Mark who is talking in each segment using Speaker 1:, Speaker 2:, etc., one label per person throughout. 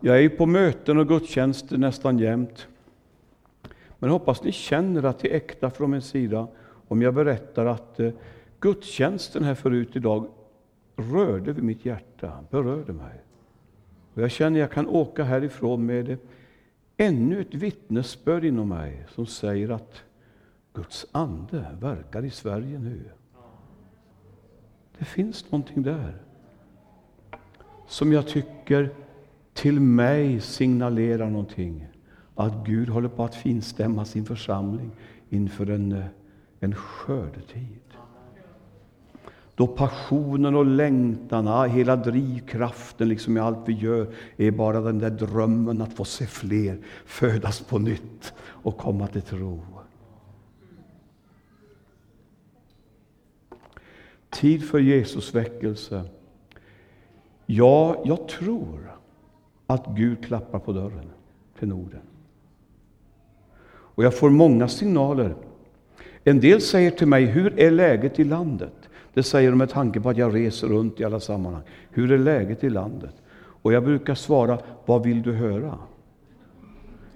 Speaker 1: Jag är ju på möten och gudstjänster nästan jämt. Men hoppas ni känner att det är äkta från min sida om jag berättar att eh, gudstjänsten här förut idag rörde vid mitt hjärta, berörde mig. Och jag känner att jag kan åka härifrån med eh, ännu ett vittnesbörd inom mig som säger att Guds ande verkar i Sverige nu. Det finns någonting där som jag tycker till mig signalerar någonting. Att Gud håller på att finstämma sin församling inför en, eh, en skördetid. Då passionen och längtan, ah, hela drivkraften liksom i allt vi gör, är bara den där drömmen att få se fler födas på nytt och komma till tro. Tid för Jesus väckelse. Ja, jag tror att Gud klappar på dörren till Norden. Och jag får många signaler. En del säger till mig, hur är läget i landet? Det säger de med tanke på att jag reser runt i alla sammanhang. Hur är läget i landet? Och jag brukar svara, vad vill du höra?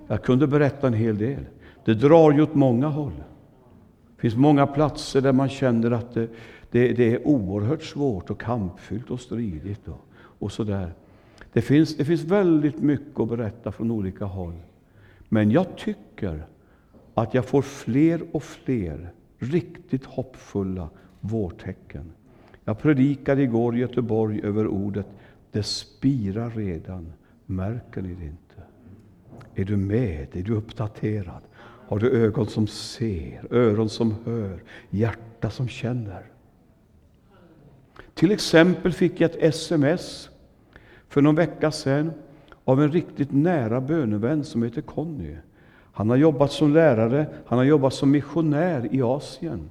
Speaker 1: Jag kunde berätta en hel del. Det drar ju åt många håll. Det finns många platser där man känner att det, det, det är oerhört svårt och kampfyllt och stridigt. Och, och sådär. Det finns, det finns väldigt mycket att berätta från olika håll. Men jag tycker att jag får fler och fler riktigt hoppfulla vårtecken. Jag predikade igår i Göteborg över ordet Det spirar redan. Märker ni det inte? Är du med? Är du uppdaterad? Har du ögon som ser, öron som hör, hjärta som känner? Till exempel fick jag ett sms för någon vecka sedan av en riktigt nära bönevän som heter Conny. Han har jobbat som lärare, han har jobbat som missionär i Asien.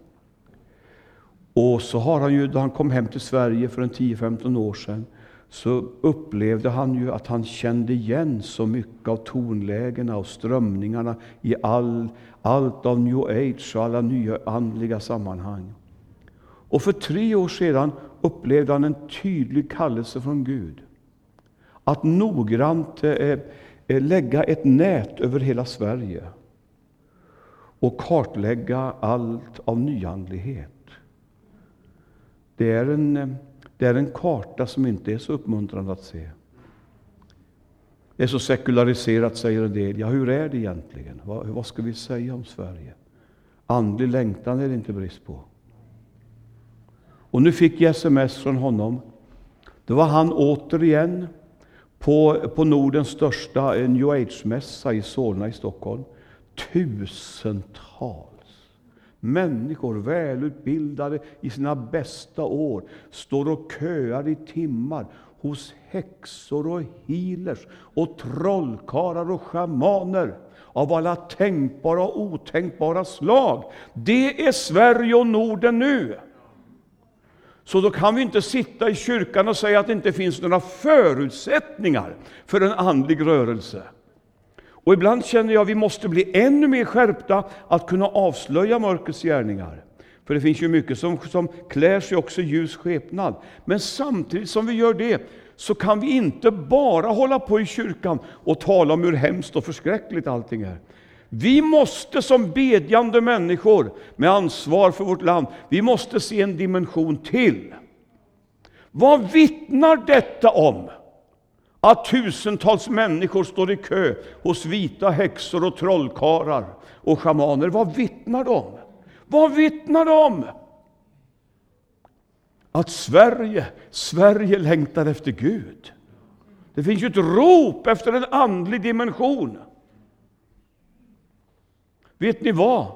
Speaker 1: Och så har han ju, då han kom hem till Sverige för en 10-15 år sedan, så upplevde han ju att han kände igen så mycket av tonlägena och strömningarna i all, allt av new age och alla nya andliga sammanhang. Och för tre år sedan upplevde han en tydlig kallelse från Gud att noggrant eh, eh, lägga ett nät över hela Sverige och kartlägga allt av nyandlighet. Det är, en, det är en karta som inte är så uppmuntrande att se. Det är så sekulariserat, säger en del. Ja, hur är det egentligen? Vad, vad ska vi säga om Sverige? Andlig längtan är det inte brist på. Och nu fick jag sms från honom. Då var han återigen på, på Nordens största eh, new age-mässa i Solna i Stockholm. Tusentals människor, välutbildade i sina bästa år, står och köar i timmar hos häxor och healers och trollkarlar och schamaner av alla tänkbara och otänkbara slag. Det är Sverige och Norden nu. Så då kan vi inte sitta i kyrkan och säga att det inte finns några förutsättningar för en andlig rörelse. Och ibland känner jag att vi måste bli ännu mer skärpta att kunna avslöja mörkrets gärningar. För det finns ju mycket som, som klär sig också i ljus skepnad. Men samtidigt som vi gör det, så kan vi inte bara hålla på i kyrkan och tala om hur hemskt och förskräckligt allting är. Vi måste som bedjande människor med ansvar för vårt land, vi måste se en dimension till. Vad vittnar detta om? Att tusentals människor står i kö hos vita häxor och trollkarlar och schamaner. Vad vittnar de om? Vad vittnar de om? Att Sverige, Sverige längtar efter Gud. Det finns ju ett rop efter en andlig dimension. Vet ni vad?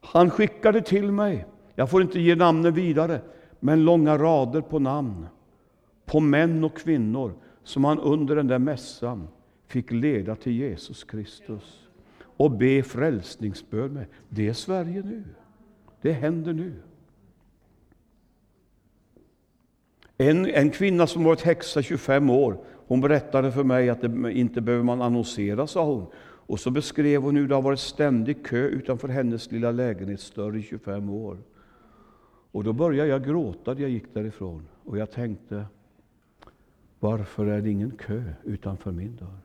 Speaker 1: Han skickade till mig, jag får inte ge namnen vidare, men långa rader på namn, på män och kvinnor som han under den där mässan fick leda till Jesus Kristus och be frälsningsbön med. Det är Sverige nu. Det händer nu. En, en kvinna som varit häxa 25 år, hon berättade för mig att det inte behöver man annonsera, sa hon. Och så beskrev hon hur det har varit ständig kö utanför hennes lilla lägenhetsdörr i 25 år. Och då började jag gråta när jag gick därifrån. Och jag tänkte, Varför är det ingen kö utanför min dörr?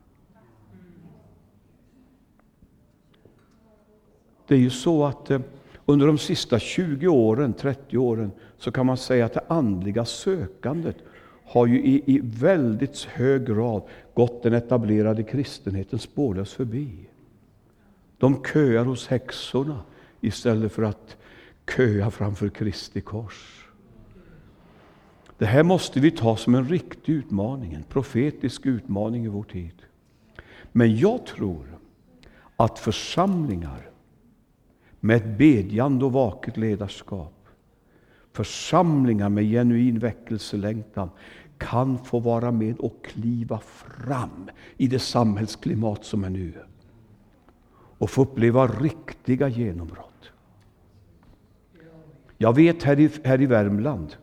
Speaker 1: Det är ju så att eh, under de sista 20 åren, 30 åren, så kan man säga att det andliga sökandet har ju i, i väldigt hög grad gått den etablerade kristenheten spårlöst förbi. De köar hos häxorna istället för att köa framför Kristi kors. Det här måste vi ta som en riktig utmaning, en profetisk utmaning i vår tid. Men jag tror att församlingar med ett bedjande och vaket ledarskap, församlingar med genuin väckelselängtan, kan få vara med och kliva fram i det samhällsklimat som är nu. Och få uppleva riktiga genombrott. Jag vet här i, här i Värmland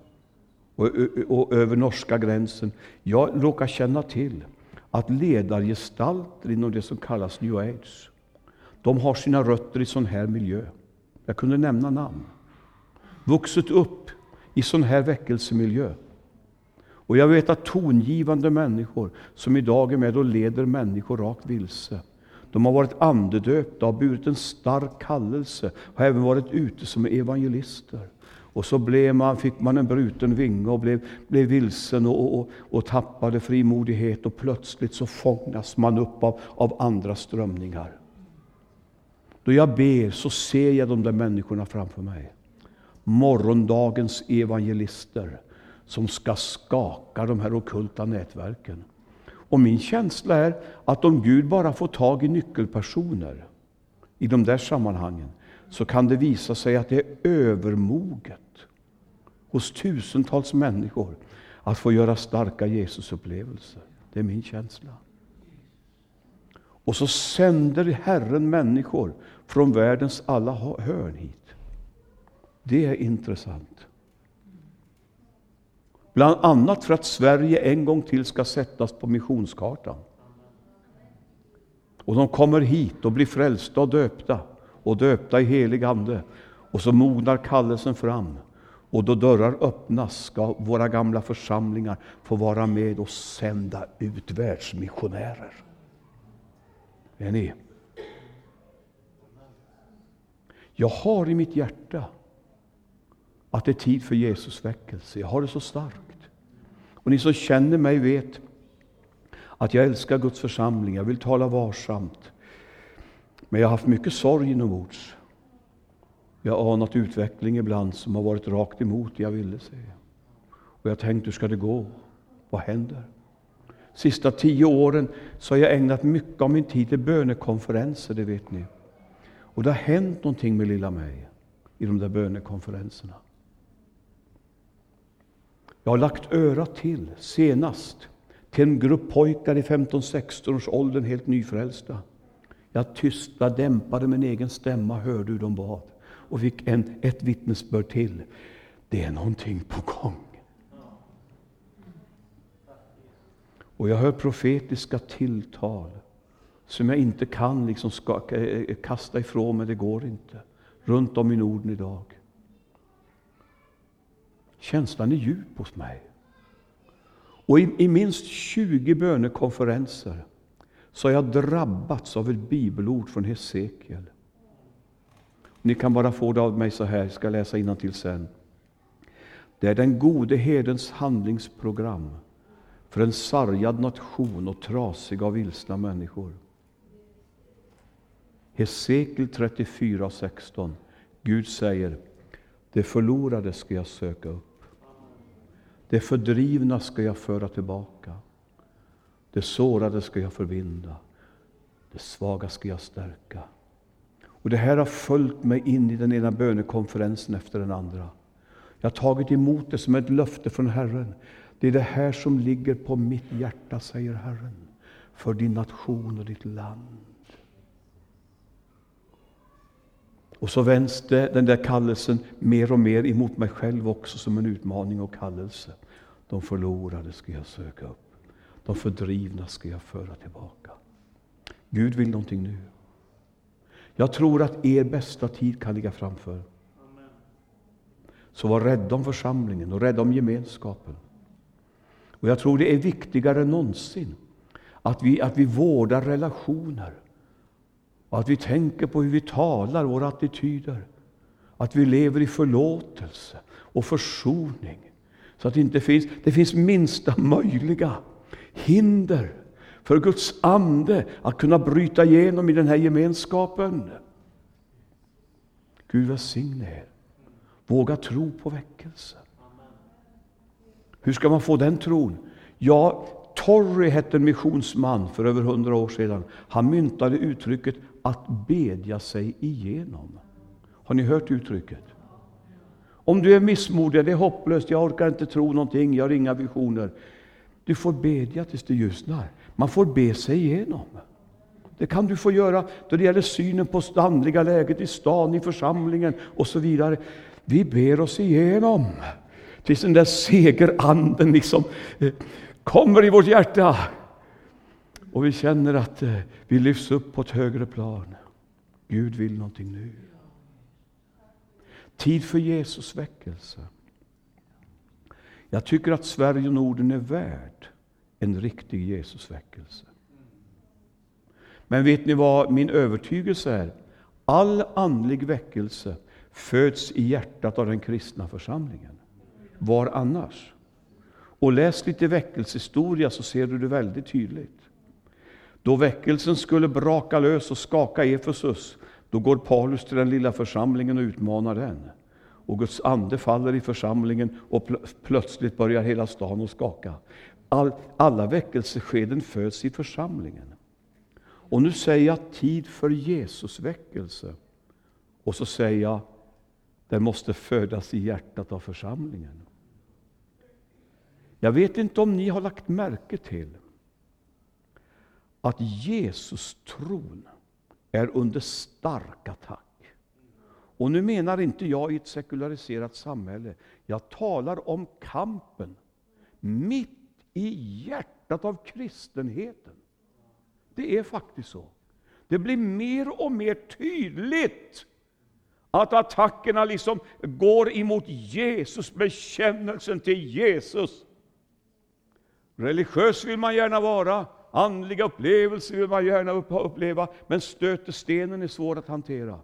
Speaker 1: och, och, över norska gränsen, jag råkar känna till att ledargestalter inom det som kallas new age, de har sina rötter i sån här miljö. Jag kunde nämna namn. Vuxit upp i sån här väckelsemiljö. Och jag vet att tongivande människor som idag är med och leder människor rakt vilse. De har varit andedöpta, har burit en stark kallelse, har även varit ute som evangelister. Och så blev man, fick man en bruten vinge och blev, blev vilsen och, och, och tappade frimodighet och plötsligt så fångas man upp av, av andra strömningar. Då jag ber så ser jag de där människorna framför mig. Morgondagens evangelister som ska skaka de här okulta nätverken. Och min känsla är att om Gud bara får tag i nyckelpersoner i de där sammanhangen, så kan det visa sig att det är övermoget hos tusentals människor att få göra starka Jesusupplevelser. Det är min känsla. Och så sänder Herren människor från världens alla hörn hit. Det är intressant. Bland annat för att Sverige en gång till ska sättas på missionskartan. Och de kommer hit och blir frälsta och döpta och döpta i helig Ande. Och så mognar kallelsen fram. Och då dörrar öppnas ska våra gamla församlingar få vara med och sända ut världsmissionärer. Är ni? Jag har i mitt hjärta att det är tid för Jesus väckelse. Jag har det så starkt. Och ni som känner mig vet att jag älskar Guds församling. Jag vill tala varsamt. Men jag har haft mycket sorg inombords. Jag har anat utveckling ibland som har varit rakt emot det jag ville se. Och jag tänkte, hur ska det gå? Vad händer? Sista tio åren så har jag ägnat mycket av min tid till bönekonferenser, det vet ni. Och det har hänt någonting med lilla mig i de där bönekonferenserna. Jag har lagt öra till, senast, till en grupp pojkar i 15-16 års åldern, helt nyfrälsta. Jag tysta, dämpade min egen stämma, hörde hur de bad och fick en, ett vittnesbörd till. Det är någonting på gång. Och jag hör profetiska tilltal som jag inte kan liksom ska, eh, kasta ifrån mig, det går inte. Runt om i Norden idag. Känslan är djup hos mig. Och i, i minst 20 bönekonferenser så har jag drabbats av ett bibelord från Hesekiel. Ni kan bara få det av mig så här, jag ska läsa till sen. Det är den gode herdens handlingsprogram för en sargad nation och trasiga och vilsna människor. Hesekiel 34, 16. Gud säger, det förlorade ska jag söka upp. Det fördrivna ska jag föra tillbaka. Det sårade ska jag förbinda, Det svaga ska jag stärka. Och Det här har följt mig in i den ena bönekonferensen efter den andra. Jag har tagit emot det som ett löfte från Herren. Det är det här som ligger på mitt hjärta, säger Herren, för din nation och ditt land. Och så vänds det, den där kallelsen mer och mer emot mig själv också som en utmaning och kallelse. De förlorade ska jag söka upp. De fördrivna ska jag föra tillbaka. Gud vill någonting nu. Jag tror att er bästa tid kan ligga framför. Så var rädda om församlingen och rädda om gemenskapen. Och jag tror det är viktigare än någonsin att vi, att vi vårdar relationer. Och att vi tänker på hur vi talar, våra attityder. Att vi lever i förlåtelse och försoning. Så att det inte finns, det finns minsta möjliga hinder för Guds ande att kunna bryta igenom i den här gemenskapen. Gud välsigne er. Våga tro på väckelse. Hur ska man få den tron? Ja, Torrey hette en missionsman för över hundra år sedan. Han myntade uttrycket att bedja sig igenom. Har ni hört uttrycket? Om du är missmodig, det är hopplöst, jag orkar inte tro någonting, jag har inga visioner. Du får bedja tills det ljusnar. Man får be sig igenom. Det kan du få göra då det gäller synen på det andliga läget i stan, i församlingen och så vidare. Vi ber oss igenom tills den där segeranden liksom eh, kommer i vårt hjärta. Och vi känner att eh, vi lyfts upp på ett högre plan. Gud vill någonting nu. Tid för Jesus väckelse. Jag tycker att Sverige och Norden är värd en riktig Jesusväckelse. Men vet ni vad min övertygelse är? All andlig väckelse föds i hjärtat av den kristna församlingen. Var annars? Och läs lite väckelsehistoria så ser du det väldigt tydligt. Då väckelsen skulle braka lös och skaka Efesus, då går Paulus till den lilla församlingen och utmanar den. Och Guds ande faller i församlingen och pl plötsligt börjar hela stan att skaka. All, alla väckelseskeden föds i församlingen. Och nu säger jag tid för Jesus väckelse. Och så säger jag, den måste födas i hjärtat av församlingen. Jag vet inte om ni har lagt märke till att Jesus tron är under stark attack. Och nu menar inte jag i ett sekulariserat samhälle. Jag talar om kampen mitt i hjärtat av kristenheten. Det är faktiskt så. Det blir mer och mer tydligt att attackerna liksom går emot Jesus, bekännelsen till Jesus. Religiös vill man gärna vara, andliga upplevelser vill man gärna uppleva, men stötestenen är svår att hantera.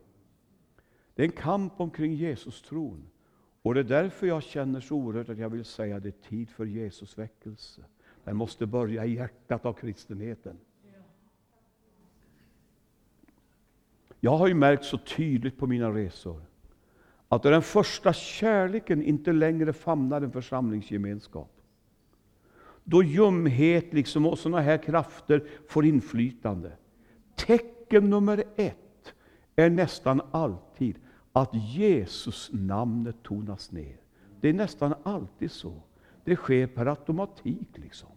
Speaker 1: Det är en kamp omkring Jesus-tron. Och det är därför jag känner så oerhört att jag vill säga att det är tid för Jesus väckelse. Den måste börja i hjärtat av kristenheten. Jag har ju märkt så tydligt på mina resor att den första kärleken inte längre famnar en församlingsgemenskap, då ljumhet liksom och sådana här krafter får inflytande. Tecken nummer ett är nästan alltid att Jesus namnet tonas ner. Det är nästan alltid så. Det sker per automatik. liksom.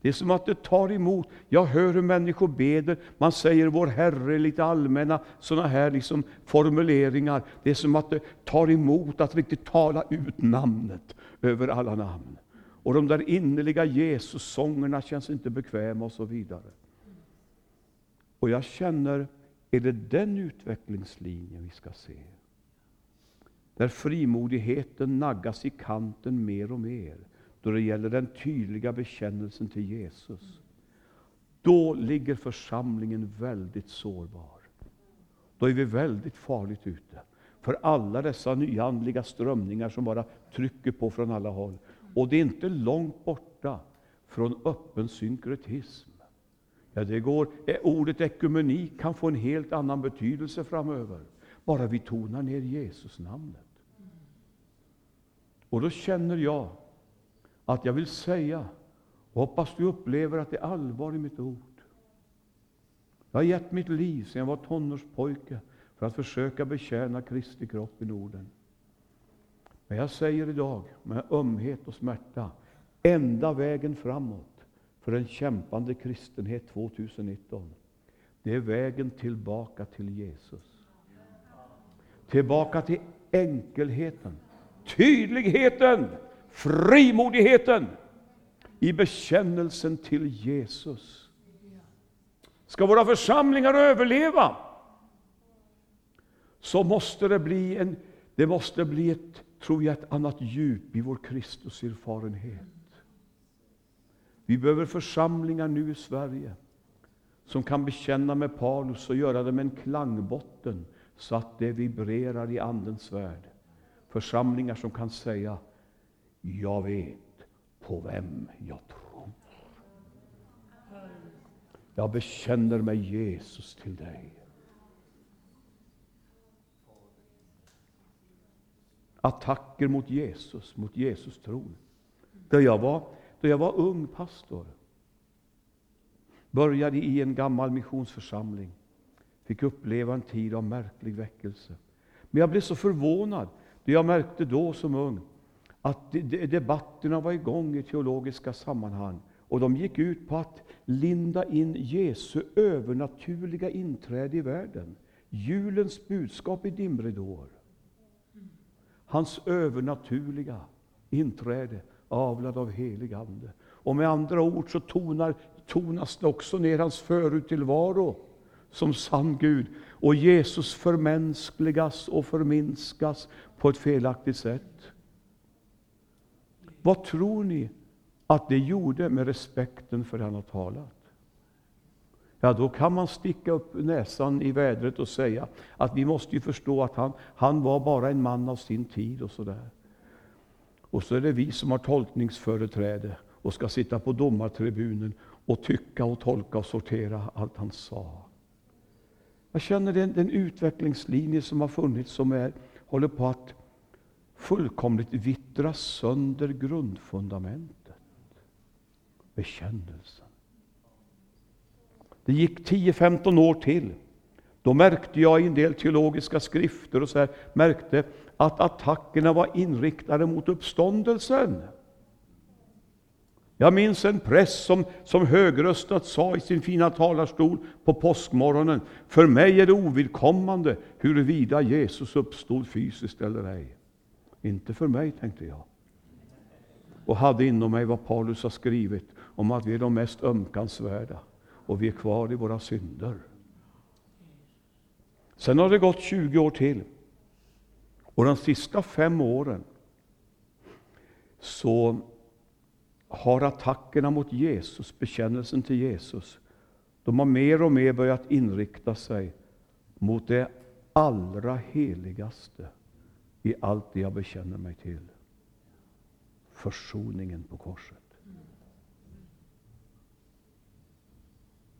Speaker 1: Det är som att det tar emot. Jag hör hur människor beder. Man säger vår Herre, lite allmänna sådana här liksom formuleringar. Det är som att det tar emot att riktigt tala ut namnet över alla namn. Och de där innerliga Jesus-sångerna känns inte bekväma och så vidare. Och jag känner, är det den utvecklingslinjen vi ska se? Där frimodigheten naggas i kanten mer och mer då det gäller den tydliga bekännelsen till Jesus. Då ligger församlingen väldigt sårbar. Då är vi väldigt farligt ute. För alla dessa nyandliga strömningar som bara trycker på från alla håll. Och det är inte långt borta från öppen synkretism. Ja, det går, eh, ordet ekumenik kan få en helt annan betydelse framöver. Bara vi tonar ner Jesus namnet. Och då känner jag att jag vill säga, och hoppas du upplever att det är allvar i mitt ord. Jag har gett mitt liv sedan jag var tonårspojke för att försöka betjäna Kristi kropp i Norden. Men jag säger idag med ömhet och smärta, enda vägen framåt för en kämpande kristenhet 2019, det är vägen tillbaka till Jesus. Tillbaka till enkelheten, tydligheten, frimodigheten i bekännelsen till Jesus. Ska våra församlingar överleva, så måste det bli, en, det måste bli ett, tror jag, ett annat djup i vår Kristuserfarenhet. Vi behöver församlingar nu i Sverige som kan bekänna med Paulus och göra det med en klangbotten så att det vibrerar i Andens värld. Församlingar som kan säga Jag vet på vem jag tror. Jag bekänner mig Jesus till dig. Attacker mot Jesus, mot Jesus tron. Då jag var, då jag var ung pastor började i en gammal missionsförsamling. Fick uppleva en tid av märklig väckelse. Men jag blev så förvånad, det jag märkte då som ung, att debatterna var igång i teologiska sammanhang. Och de gick ut på att linda in Jesu övernaturliga inträde i världen. Julens budskap i dimridåer. Hans övernaturliga inträde, avlad av helig Ande. Och med andra ord så tonar, tonas det också ner hans förut som sann Gud. Och Jesus förmänskligas och förminskas på ett felaktigt sätt. Vad tror ni att det gjorde med respekten för det han har talat? Ja, då kan man sticka upp näsan i vädret och säga att vi måste ju förstå att han, han var bara en man av sin tid och sådär. Och så är det vi som har tolkningsföreträde och ska sitta på domartribunen och tycka och tolka och sortera allt han sa. Jag känner den, den utvecklingslinje som har funnits som är, håller på att fullkomligt vittra sönder grundfundamentet. Bekännelse. Det gick 10-15 år till. Då märkte jag i en del teologiska skrifter och så här, märkte att attackerna var inriktade mot uppståndelsen. Jag minns en präst som, som högröstat sa i sin fina talarstol på påskmorgonen, för mig är det ovidkommande huruvida Jesus uppstod fysiskt eller ej. Inte för mig, tänkte jag. Och hade inom mig vad Paulus har skrivit om att vi är de mest ömkansvärda och vi är kvar i våra synder. Sen har det gått 20 år till. Och de sista fem åren så har attackerna mot Jesus, bekännelsen till Jesus, de har mer och mer börjat inrikta sig mot det allra heligaste i allt det jag bekänner mig till. Försoningen på korset.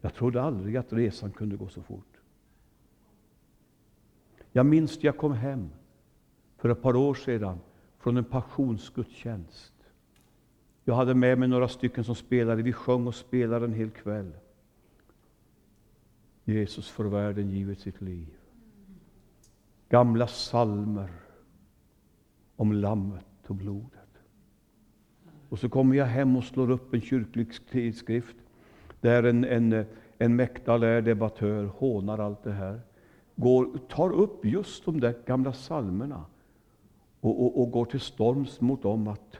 Speaker 1: Jag trodde aldrig att resan kunde gå så fort. Jag minns när jag kom hem för ett par år sedan från en passionsgudstjänst. Jag hade med mig några stycken som spelade. Vi sjöng och spelade en hel kväll. Jesus för världen givit sitt liv. Gamla salmer om lammet och blodet. Och så kommer jag hem och slår upp en kyrklig tidskrift där en, en, en mäktalärd debattör hånar allt det här. Går, tar upp just de där gamla salmerna och, och, och går till storms mot dem. att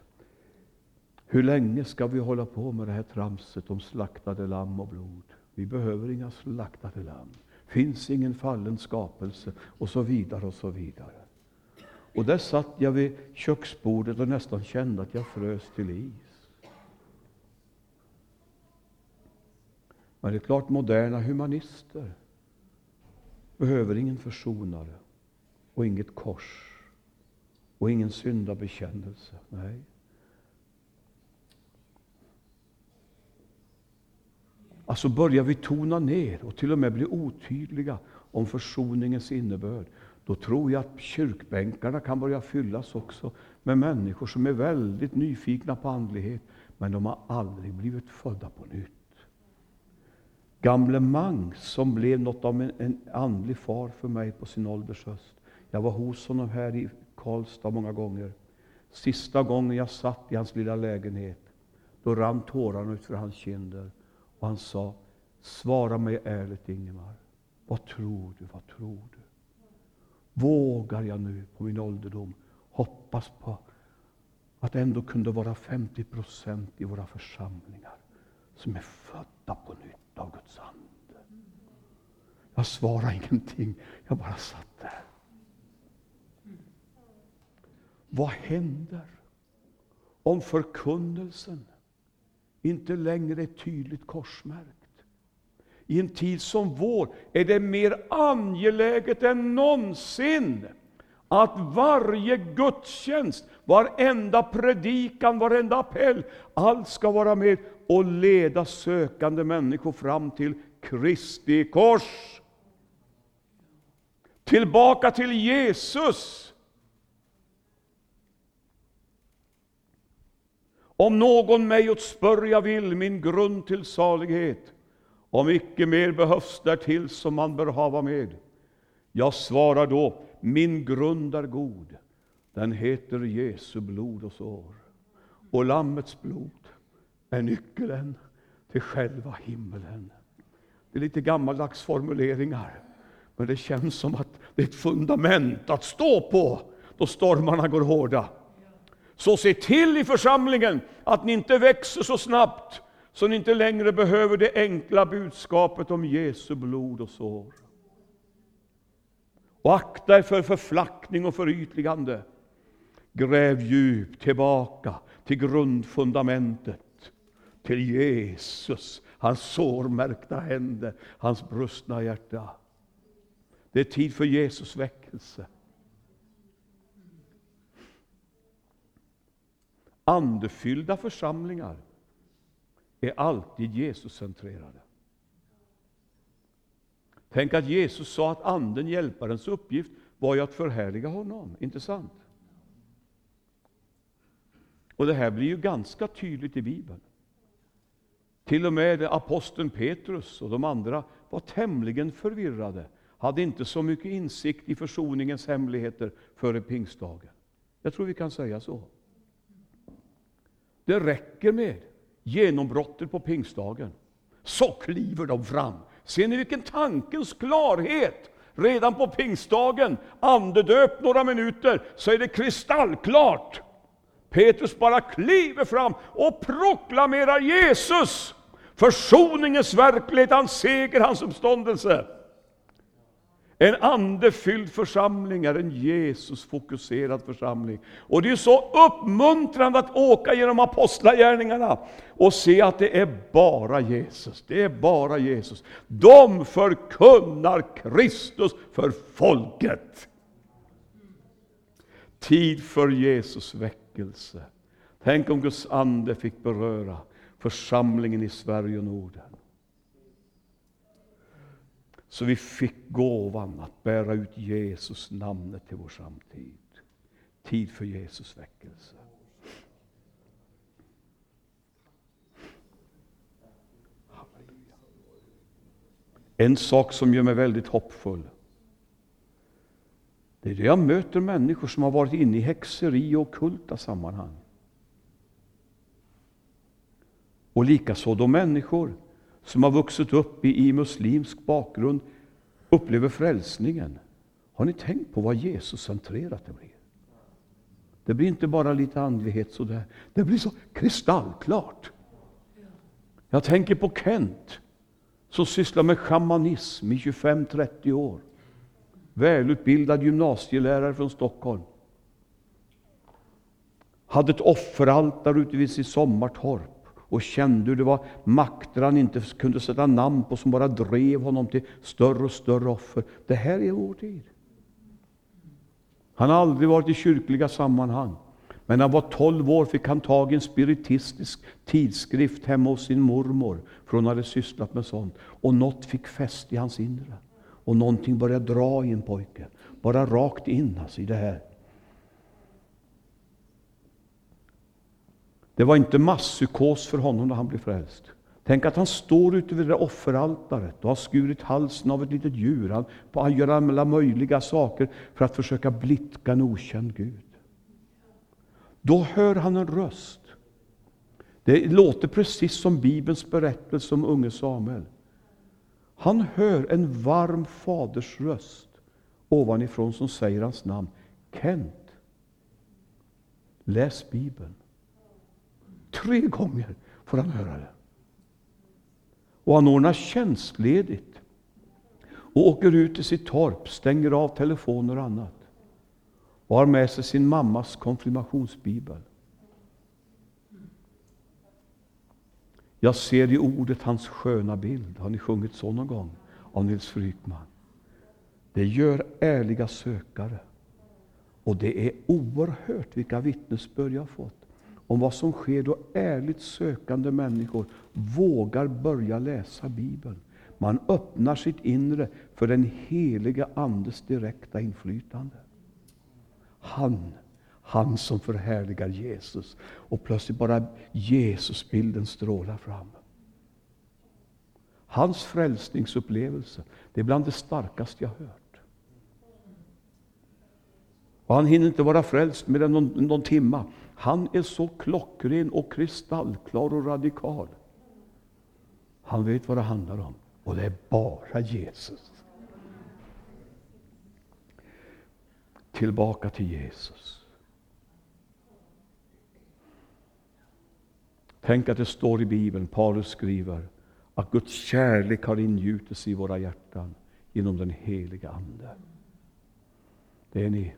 Speaker 1: Hur länge ska vi hålla på med det här tramset om slaktade lamm och blod? Vi behöver inga slaktade lamm. finns ingen fallen skapelse och så vidare och så vidare. Och där satt jag vid köksbordet och nästan kände att jag frös till is. Men det är klart, moderna humanister behöver ingen försonare och inget kors och ingen syndabekännelse. Nej. Alltså börjar vi tona ner och till och med bli otydliga om försoningens innebörd, då tror jag att kyrkbänkarna kan börja fyllas också med människor som är väldigt nyfikna på andlighet, men de har aldrig blivit födda på nytt. Gamle Mangs, som blev något av en, en andlig far för mig på sin ålders höst. Jag var hos honom här i Karlstad många gånger. Sista gången jag satt i hans lilla lägenhet, då rann tårarna ut för hans kinder. Och han sa, svara mig ärligt Ingemar. Vad tror du, vad tror du? Vågar jag nu på min ålderdom hoppas på att det ändå kunde vara 50 procent i våra församlingar som är födda på nytt av Guds ande. Jag svarade ingenting, jag bara satt där. Vad händer om förkunnelsen inte längre är tydligt korsmärkt. I en tid som vår är det mer angeläget än någonsin att varje gudstjänst, varenda predikan, varenda appell, allt ska vara med och leda sökande människor fram till Kristi kors. Tillbaka till Jesus. Om någon mig åt spörja vill, min grund till salighet, om icke mer behövs därtill som man bör hava med. Jag svarar då, min grund är god, den heter Jesu blod och sår. Och Lammets blod är nyckeln till själva himmelen. Det är lite gammaldags formuleringar, men det känns som att det är ett fundament att stå på då stormarna går hårda. Så se till i församlingen att ni inte växer så snabbt så ni inte längre behöver det enkla budskapet om Jesu blod och sår. Och akta er för förflackning och förytligande. Gräv djupt tillbaka till grundfundamentet, till Jesus, hans sårmärkta händer, hans brustna hjärta. Det är tid för Jesus väckelse. Andefyllda församlingar är alltid Jesuscentrerade. Tänk att Jesus sa att Anden, Hjälparens uppgift, var ju att förhärliga honom. Inte sant? Och det här blir ju ganska tydligt i Bibeln. Till och med aposteln Petrus och de andra var tämligen förvirrade, hade inte så mycket insikt i försoningens hemligheter före pingstdagen. Jag tror vi kan säga så. Det räcker med genombrottet på pingstdagen. Så kliver de fram. Ser ni vilken tankens klarhet? Redan på pingstdagen, andedöpt några minuter, så är det kristallklart. Petrus bara kliver fram och proklamerar Jesus, försoningens verklighet, hans seger, hans uppståndelse. En andefylld församling är en Jesus-fokuserad församling. Och det är så uppmuntrande att åka genom apostlagärningarna och se att det är bara Jesus. Det är bara Jesus. De förkunnar Kristus för folket. Tid för Jesus väckelse. Tänk om Guds ande fick beröra församlingen i Sverige och Norden. Så vi fick gåvan att bära ut Jesus namnet till vår samtid. Tid för Jesus väckelse. En sak som gör mig väldigt hoppfull. Det är det jag möter människor som har varit inne i häxeri och kulta sammanhang. Och likaså de människor som har vuxit upp i, i muslimsk bakgrund upplever frälsningen. Har ni tänkt på vad Jesus-centrerat det blir? Det blir inte bara lite andlighet sådär. Det blir så kristallklart. Jag tänker på Kent, som sysslar med shamanism i 25-30 år. Välutbildad gymnasielärare från Stockholm. Hade ett offeraltare ute vid sitt sommartorp och kände hur det var makter han inte kunde sätta namn på som bara drev honom till större och större offer. Det här är vår tid. Han har aldrig varit i kyrkliga sammanhang. Men när han var 12 år fick han tag i en spiritistisk tidskrift hemma hos sin mormor, för hon hade sysslat med sånt. Och något fick fäste i hans inre. Och någonting börjar dra i en pojke, bara rakt in alltså, i det här. Det var inte masspsykos för honom när han blev frälst. Tänk att han står ute vid det offeraltaret och har skurit halsen av ett litet djur. Han, han gör alla möjliga saker för att försöka blidka en okänd Gud. Då hör han en röst. Det låter precis som Bibelns berättelse om unge Samuel. Han hör en varm faders röst ovanifrån som säger hans namn. Kent, läs Bibeln. Tre gånger får han höra det. Och han ordnar tjänstledigt och åker ut till sitt torp, stänger av telefoner och annat och har med sig sin mammas konfirmationsbibel. Jag ser i ordet hans sköna bild. Har ni sjungit så någon gång? Av Nils Frykman. Det gör ärliga sökare. Och det är oerhört vilka vittnesbörd jag har fått om vad som sker då ärligt sökande människor vågar börja läsa Bibeln. Man öppnar sitt inre för den heliga Andes direkta inflytande. Han, han som förhärligar Jesus. Och plötsligt bara Jesusbilden strålar fram. Hans frälsningsupplevelse, det är bland det starkaste jag hört. Och han hinner inte vara frälst mer än någon, någon timma. Han är så klockren och kristallklar och radikal. Han vet vad det handlar om. Och det är bara Jesus. Tillbaka till Jesus. Tänk att det står i Bibeln, Paulus skriver, att Guds kärlek har ingjutits i våra hjärtan genom den heliga Ande. Det är ni.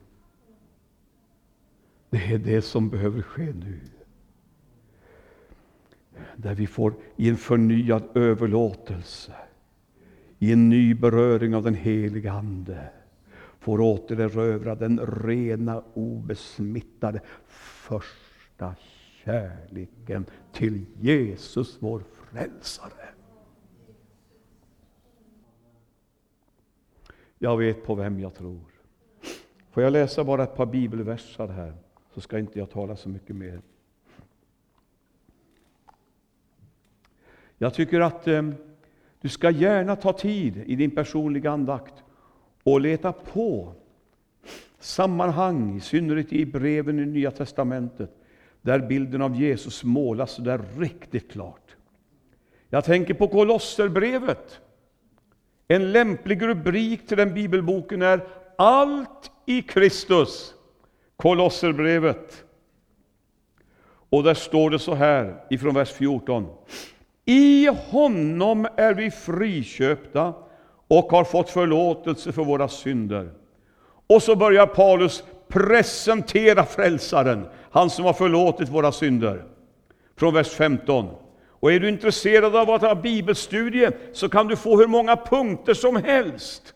Speaker 1: Det är det som behöver ske nu. Där vi får i en förnyad överlåtelse, i en ny beröring av den heliga Ande, får återerövra den rena, obesmittade första kärleken till Jesus, vår frälsare. Jag vet på vem jag tror. Får jag läsa bara ett par bibelversar här? så ska inte jag tala så mycket mer. Jag tycker att eh, du ska gärna ta tid i din personliga andakt och leta på sammanhang, i synnerhet i breven i Nya Testamentet, där bilden av Jesus målas så där riktigt klart. Jag tänker på Kolosserbrevet. En lämplig rubrik till den bibelboken är Allt i Kristus. Kolosserbrevet. Och där står det så här ifrån vers 14. I honom är vi friköpta och har fått förlåtelse för våra synder. Och så börjar Paulus presentera frälsaren, han som har förlåtit våra synder. Från vers 15. Och är du intresserad av att ha bibelstudie så kan du få hur många punkter som helst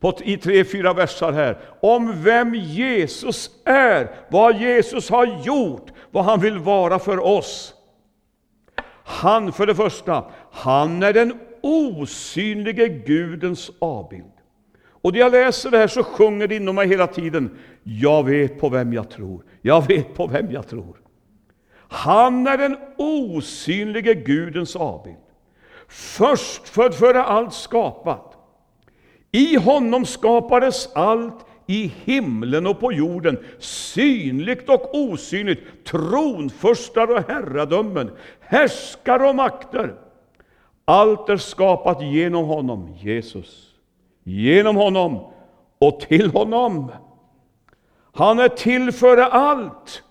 Speaker 1: på, i tre, fyra versar här, om vem Jesus är, vad Jesus har gjort, vad han vill vara för oss. Han, för det första, han är den osynlige Gudens avbild. Och när jag läser det här så sjunger det inom mig hela tiden, jag vet på vem jag tror, jag vet på vem jag tror. Han är den osynlige Gudens avbild. Förstfödd före allt skapat. I honom skapades allt i himlen och på jorden, synligt och osynligt, tronförstar och herradömen, härskare och makter. Allt är skapat genom honom, Jesus. Genom honom och till honom. Han är till för allt,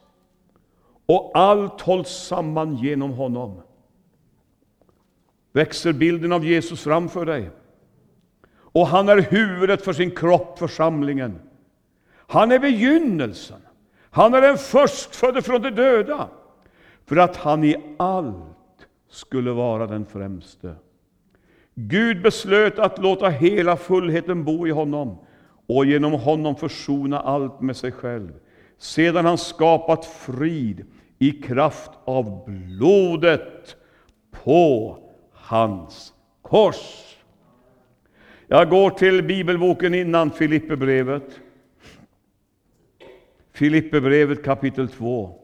Speaker 1: och allt hålls samman genom honom. Växer bilden av Jesus framför dig? och han är huvudet för sin kropp, församlingen. Han är begynnelsen. Han är den förstfödde från de döda, för att han i allt skulle vara den främste. Gud beslöt att låta hela fullheten bo i honom och genom honom försona allt med sig själv, sedan han skapat frid i kraft av blodet på hans kors. Jag går till bibelboken innan Filipperbrevet. Filipperbrevet kapitel 2.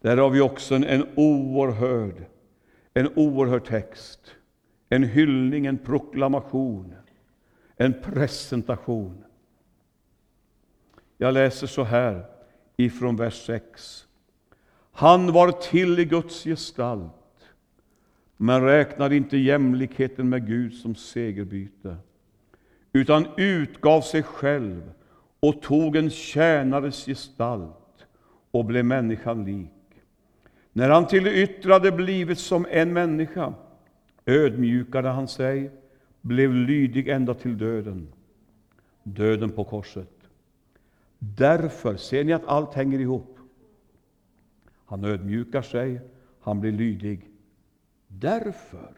Speaker 1: Där har vi också en, en oerhörd, en oerhörd text. En hyllning, en proklamation, en presentation. Jag läser så här ifrån vers 6. Han var till i Guds gestalt men räknade inte jämlikheten med Gud som segerbyte, utan utgav sig själv och tog en tjänares gestalt och blev människan lik. När han till det yttre hade blivit som en människa ödmjukade han sig, blev lydig ända till döden, döden på korset. Därför, ser ni att allt hänger ihop? Han ödmjukar sig, han blir lydig Därför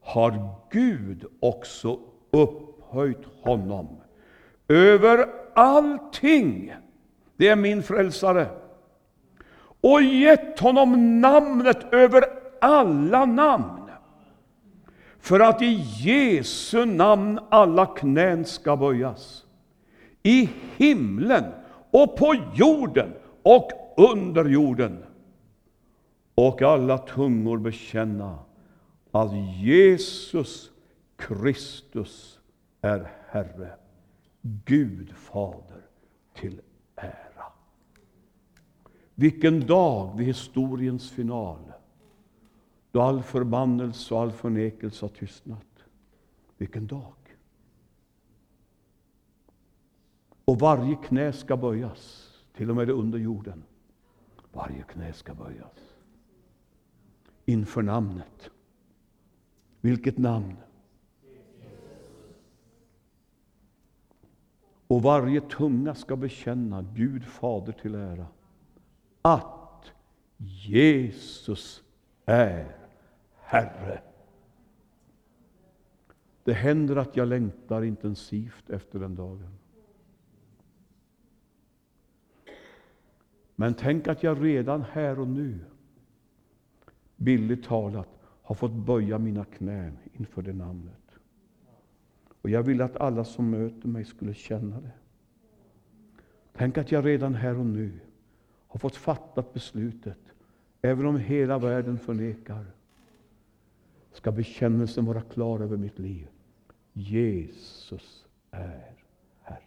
Speaker 1: har Gud också upphöjt honom över allting. Det är min frälsare. Och gett honom namnet över alla namn. För att i Jesu namn alla knän ska böjas. I himlen och på jorden och under jorden. Och alla tungor bekänna att Jesus Kristus är Herre, Gud Fader till ära. Vilken dag vid historiens final, då all förbannelse och all förnekelse har tystnat. Vilken dag! Och varje knä ska böjas, till och med under jorden. Varje knä ska böjas inför namnet. Vilket namn? Och varje tunga ska bekänna Gud Fader till ära att Jesus är Herre. Det händer att jag längtar intensivt efter den dagen. Men tänk att jag redan här och nu, billigt talat, har fått böja mina knän inför det namnet. Och jag vill att alla som möter mig skulle känna det. Tänk att jag redan här och nu har fått fatta beslutet, även om hela världen förnekar, ska bekännelsen vara klar över mitt liv. Jesus är Herre.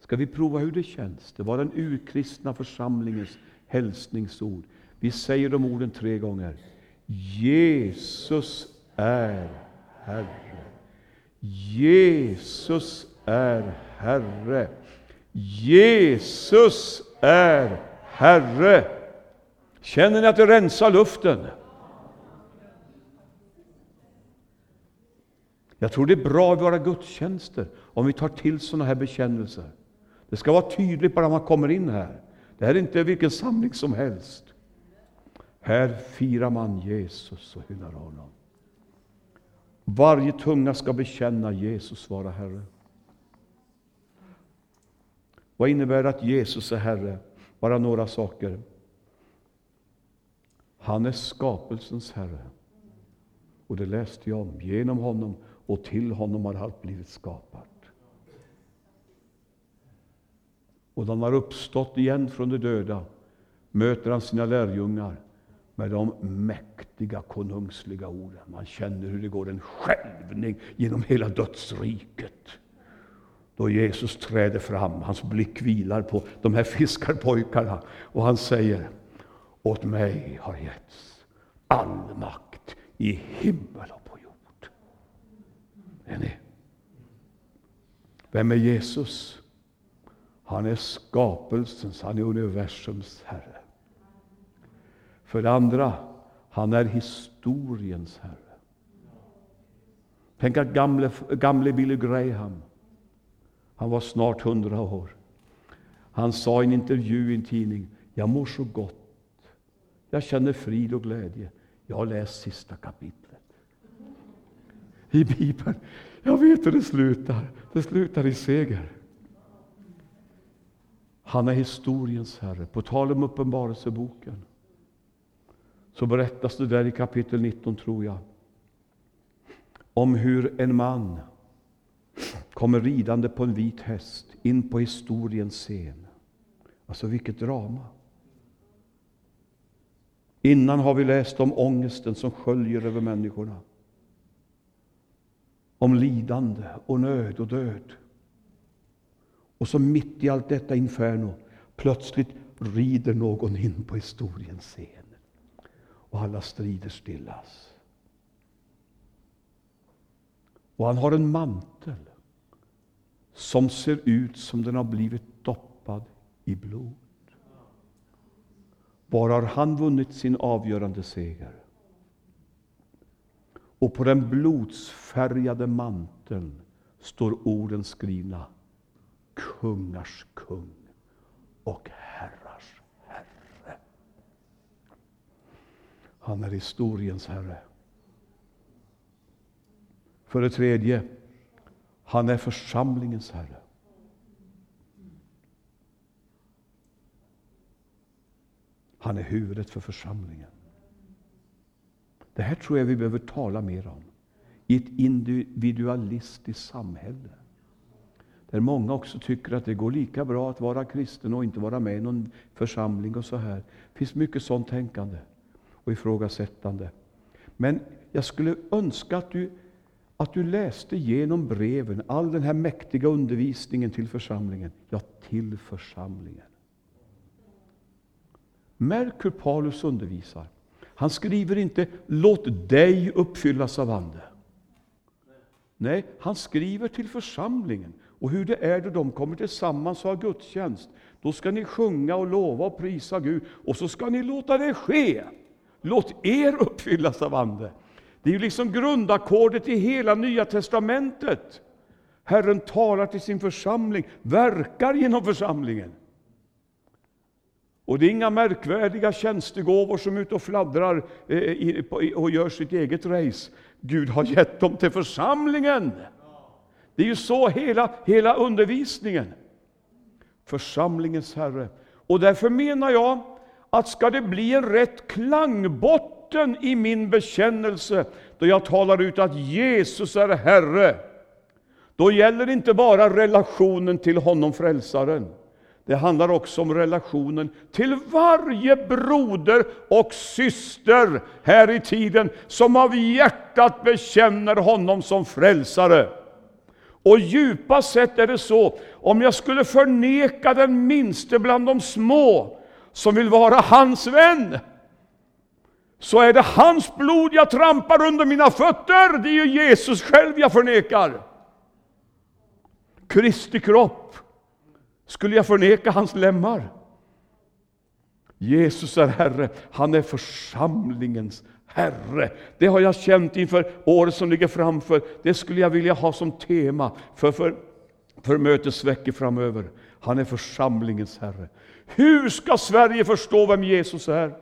Speaker 1: Ska vi prova hur det känns? Det var den urkristna församlingens hälsningsord. Vi säger de orden tre gånger. Jesus är Herre. Jesus är Herre. Jesus är Herre. Känner ni att det rensar luften? Jag tror det är bra i våra gudstjänster om vi tar till sådana här bekännelser. Det ska vara tydligt bara man kommer in här. Det här är inte vilken samling som helst. Här firar man Jesus och hyllar honom. Varje tunga ska bekänna Jesus vara Herre. Vad innebär det att Jesus är Herre? Bara några saker. Han är skapelsens Herre. Och det läste jag om. Genom honom och till honom har allt blivit skapat. Och när han har uppstått igen från de döda möter han sina lärjungar med de mäktiga konungsliga orden. Man känner hur det går en skälvning genom hela dödsriket. Då Jesus träder fram, hans blick vilar på de här fiskarpojkarna och han säger Åt mig har getts all makt i himmel och på jord. Är ni? Vem är Jesus? Han är skapelsens, han är universums Herre. För det andra, han är historiens Herre. Tänk att gamle, gamle Billy Graham, han var snart hundra år. Han sa i en intervju i en tidning, jag mår så gott. Jag känner frid och glädje. Jag har läst sista kapitlet i Bibeln. Jag vet hur det slutar. Det slutar i seger. Han är historiens Herre. På tal om Uppenbarelseboken så berättas det där i kapitel 19, tror jag, om hur en man kommer ridande på en vit häst in på historiens scen. Alltså vilket drama! Innan har vi läst om ångesten som sköljer över människorna. Om lidande och nöd och död. Och så mitt i allt detta inferno, plötsligt rider någon in på historiens scen. Och alla strider stillas. Och han har en mantel som ser ut som den har blivit doppad i blod. Var har han vunnit sin avgörande seger? Och på den blodsfärgade manteln står orden skrivna kungars kung och herrars herre. Han är historiens Herre. För det tredje, han är församlingens Herre. Han är huvudet för församlingen. Det här tror jag vi behöver tala mer om i ett individualistiskt samhälle. Där många också tycker att det går lika bra att vara kristen och inte vara med i någon församling och så här. Det finns mycket sånt tänkande och ifrågasättande. Men jag skulle önska att du, att du läste igenom breven, all den här mäktiga undervisningen till församlingen. Ja, till församlingen. Märk hur Paulus undervisar. Han skriver inte ”låt dig uppfyllas av Ande”. Nej, han skriver till församlingen. Och hur det är då de kommer tillsammans och har gudstjänst. Då ska ni sjunga och lova och prisa Gud, och så ska ni låta det ske. Låt er uppfyllas av Ande. Det är ju liksom grundackordet i hela Nya Testamentet. Herren talar till sin församling, verkar genom församlingen. Och det är inga märkvärdiga tjänstegåvor som är ute och fladdrar eh, och gör sitt eget race. Gud har gett dem till församlingen. Det är ju så hela, hela undervisningen. Församlingens Herre. Och därför menar jag att ska det bli en rätt klangbotten i min bekännelse, då jag talar ut att Jesus är Herre, då gäller inte bara relationen till honom, frälsaren. Det handlar också om relationen till varje broder och syster här i tiden som av hjärtat bekänner honom som frälsare. Och djupast sett är det så, om jag skulle förneka den minste bland de små som vill vara hans vän, så är det hans blod jag trampar under mina fötter. Det är ju Jesus själv jag förnekar. Kristi kropp. Skulle jag förneka hans lemmar? Jesus är Herre, han är församlingens Herre. Det har jag känt inför året som ligger framför. Det skulle jag vilja ha som tema för, för, för mötesveckor framöver. Han är församlingens Herre. Hur ska Sverige förstå vem Jesus är?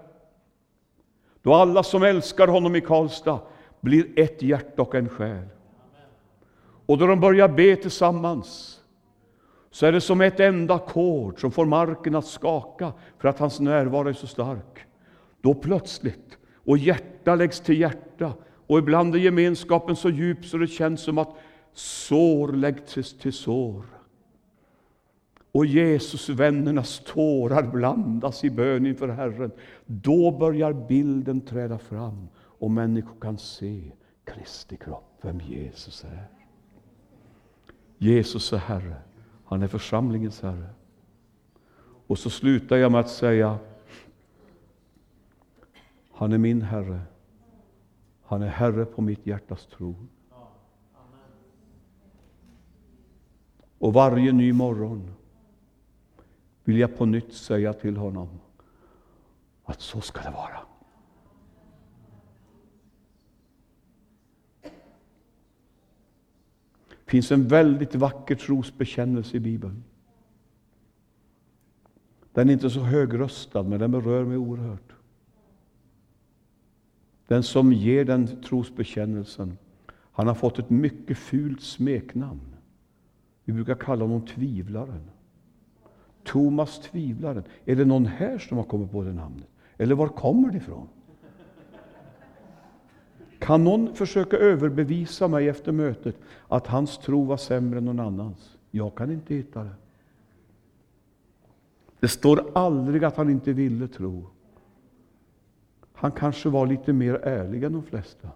Speaker 1: Då alla som älskar honom i Karlstad blir ett hjärta och en själ. Och då de börjar be tillsammans så är det som ett enda ackord som får marken att skaka för att hans närvaro är så stark. Då plötsligt, och hjärta läggs till hjärta, och ibland är gemenskapen så djup så det känns som att sår läggs till sår. Och Jesusvännernas tårar blandas i bön inför Herren. Då börjar bilden träda fram och människor kan se Kristi kropp, vem Jesus är. Jesus är Herre. Han är församlingens Herre. Och så slutar jag med att säga, han är min Herre. Han är Herre på mitt hjärtas tron. Och varje ny morgon vill jag på nytt säga till honom att så ska det vara. Det finns en väldigt vacker trosbekännelse i Bibeln. Den är inte så högröstad, men den berör mig oerhört. Den som ger den trosbekännelsen, han har fått ett mycket fult smeknamn. Vi brukar kalla honom tvivlaren. Thomas tvivlaren. Är det någon här som har kommit på det namnet? Eller var kommer det ifrån? Kan någon försöka överbevisa mig efter mötet att hans tro var sämre än någon annans? Jag kan inte hitta det. Det står aldrig att han inte ville tro. Han kanske var lite mer ärlig än de flesta.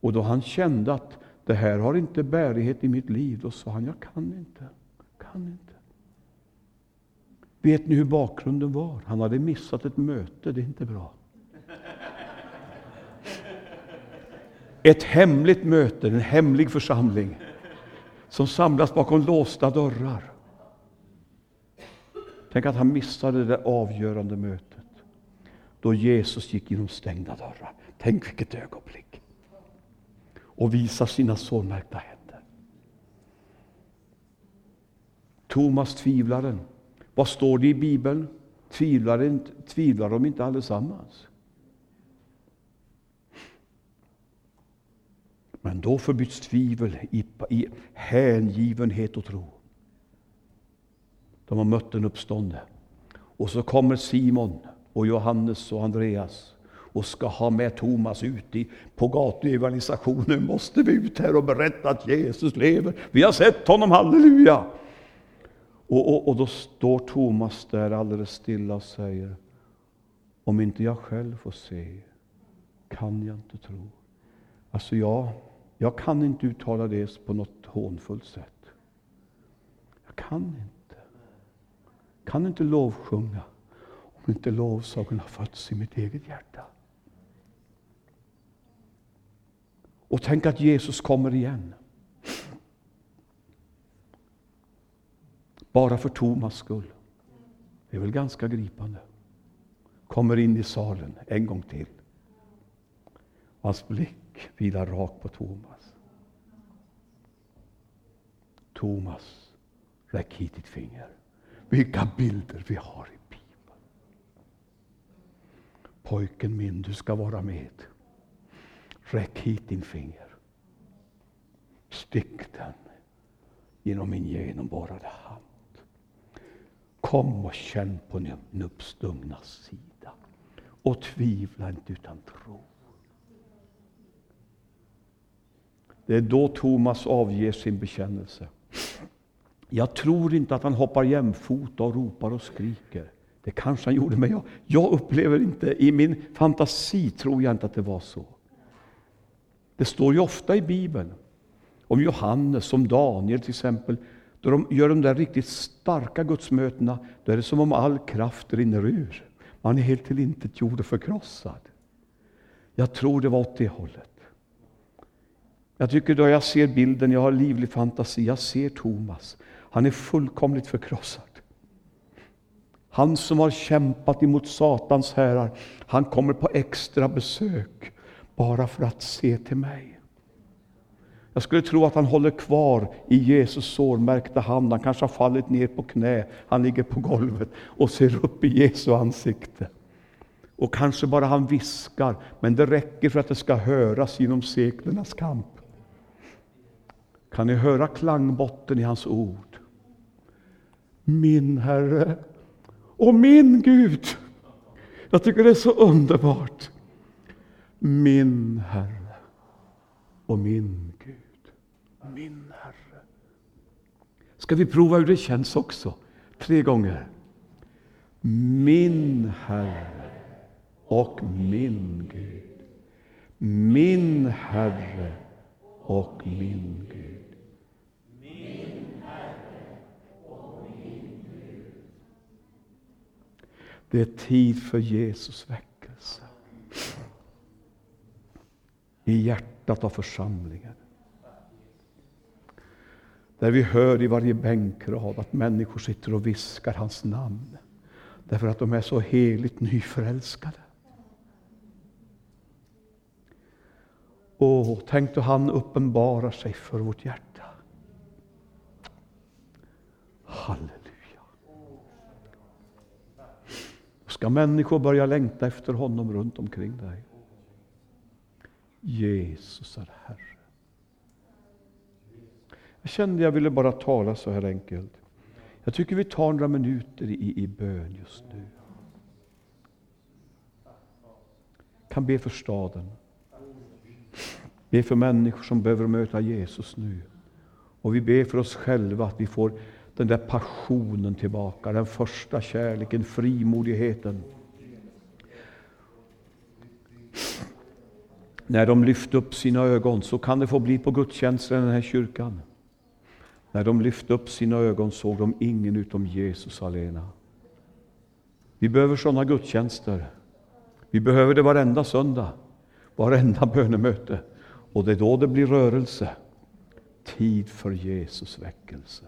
Speaker 1: Och då han kände att det här har inte bärighet i mitt liv, då sa han, jag kan inte. Kan inte. Vet ni hur bakgrunden var? Han hade missat ett möte, det är inte bra. Ett hemligt möte, en hemlig församling som samlas bakom låsta dörrar. Tänk att han missade det avgörande mötet då Jesus gick genom stängda dörrar. Tänk vilket ögonblick! Och visar sina sårmärkta händer. Thomas tvivlaren. Vad står det i Bibeln? Tvivlar, tvivlar de inte allesammans? Men då förbyts tvivel i, i hängivenhet och tro. De har mött den uppståndne. Och så kommer Simon och Johannes och Andreas och ska ha med Thomas ut i, på gatuevangelisationen. måste vi ut här och berätta att Jesus lever. Vi har sett honom, halleluja! Och, och, och då står Thomas där alldeles stilla och säger, om inte jag själv får se kan jag inte tro. Alltså jag, jag kan inte uttala det på något hånfullt sätt. Jag kan inte. Jag kan inte lovsjunga om inte lovsången har fötts i mitt eget hjärta. Och tänk att Jesus kommer igen. Bara för Tomas skull. Det är väl ganska gripande. Kommer in i salen en gång till. Hans blick vilar rakt på Thomas. Thomas, räck hit ditt finger. Vilka bilder vi har i Bibeln. Pojken min, du ska vara med. Räck hit din finger. Stick den genom min genomborrade hand. Kom och känn på den uppstungna sida och tvivla inte utan tro. Det är då Thomas avger sin bekännelse. Jag tror inte att han hoppar jämfota och ropar och skriker. Det kanske han gjorde, men jag, jag upplever inte, i min fantasi tror jag inte att det var så. Det står ju ofta i Bibeln om Johannes, om Daniel till exempel. Då de gör de där riktigt starka gudsmötena, då är det som om all kraft rinner ur. Man är helt tillintetgjord och förkrossad. Jag tror det var åt det hållet. Jag tycker då jag ser bilden, jag har livlig fantasi, jag ser Thomas. Han är fullkomligt förkrossad. Han som har kämpat emot Satans härar, han kommer på extra besök bara för att se till mig. Jag skulle tro att han håller kvar i Jesus sårmärkta hand. Han kanske har fallit ner på knä. Han ligger på golvet och ser upp i Jesu ansikte. Och kanske bara han viskar, men det räcker för att det ska höras genom seklernas kamp. Kan ni höra klangbotten i hans ord? Min Herre och min Gud. Jag tycker det är så underbart. Min Herre och min Gud. Min Herre. Ska vi prova hur det känns också? Tre gånger. Min Herre och min Gud. Min Herre och min Gud. Det är tid för Jesus väckelse. I hjärtat av församlingen. Där vi hör i varje bänkrad att människor sitter och viskar hans namn. Därför att de är så heligt nyförälskade. Åh, tänk då han uppenbarar sig för vårt hjärta. Halleluja. Ska människor börja längta efter honom runt omkring dig? Jesus är Herre. Jag kände jag ville bara tala så här enkelt. Jag tycker vi tar några minuter i, i bön just nu. Kan be för staden. Be för människor som behöver möta Jesus nu. Och vi ber för oss själva att vi får den där passionen tillbaka, den första kärleken, frimodigheten. När de lyfte upp sina ögon, så kan det få bli på gudstjänsten i den här kyrkan. När de lyfte upp sina ögon såg de ingen utom Jesus alena. Vi behöver sådana gudstjänster. Vi behöver det varenda söndag, varenda bönemöte. Och det är då det blir rörelse. Tid för Jesus väckelse.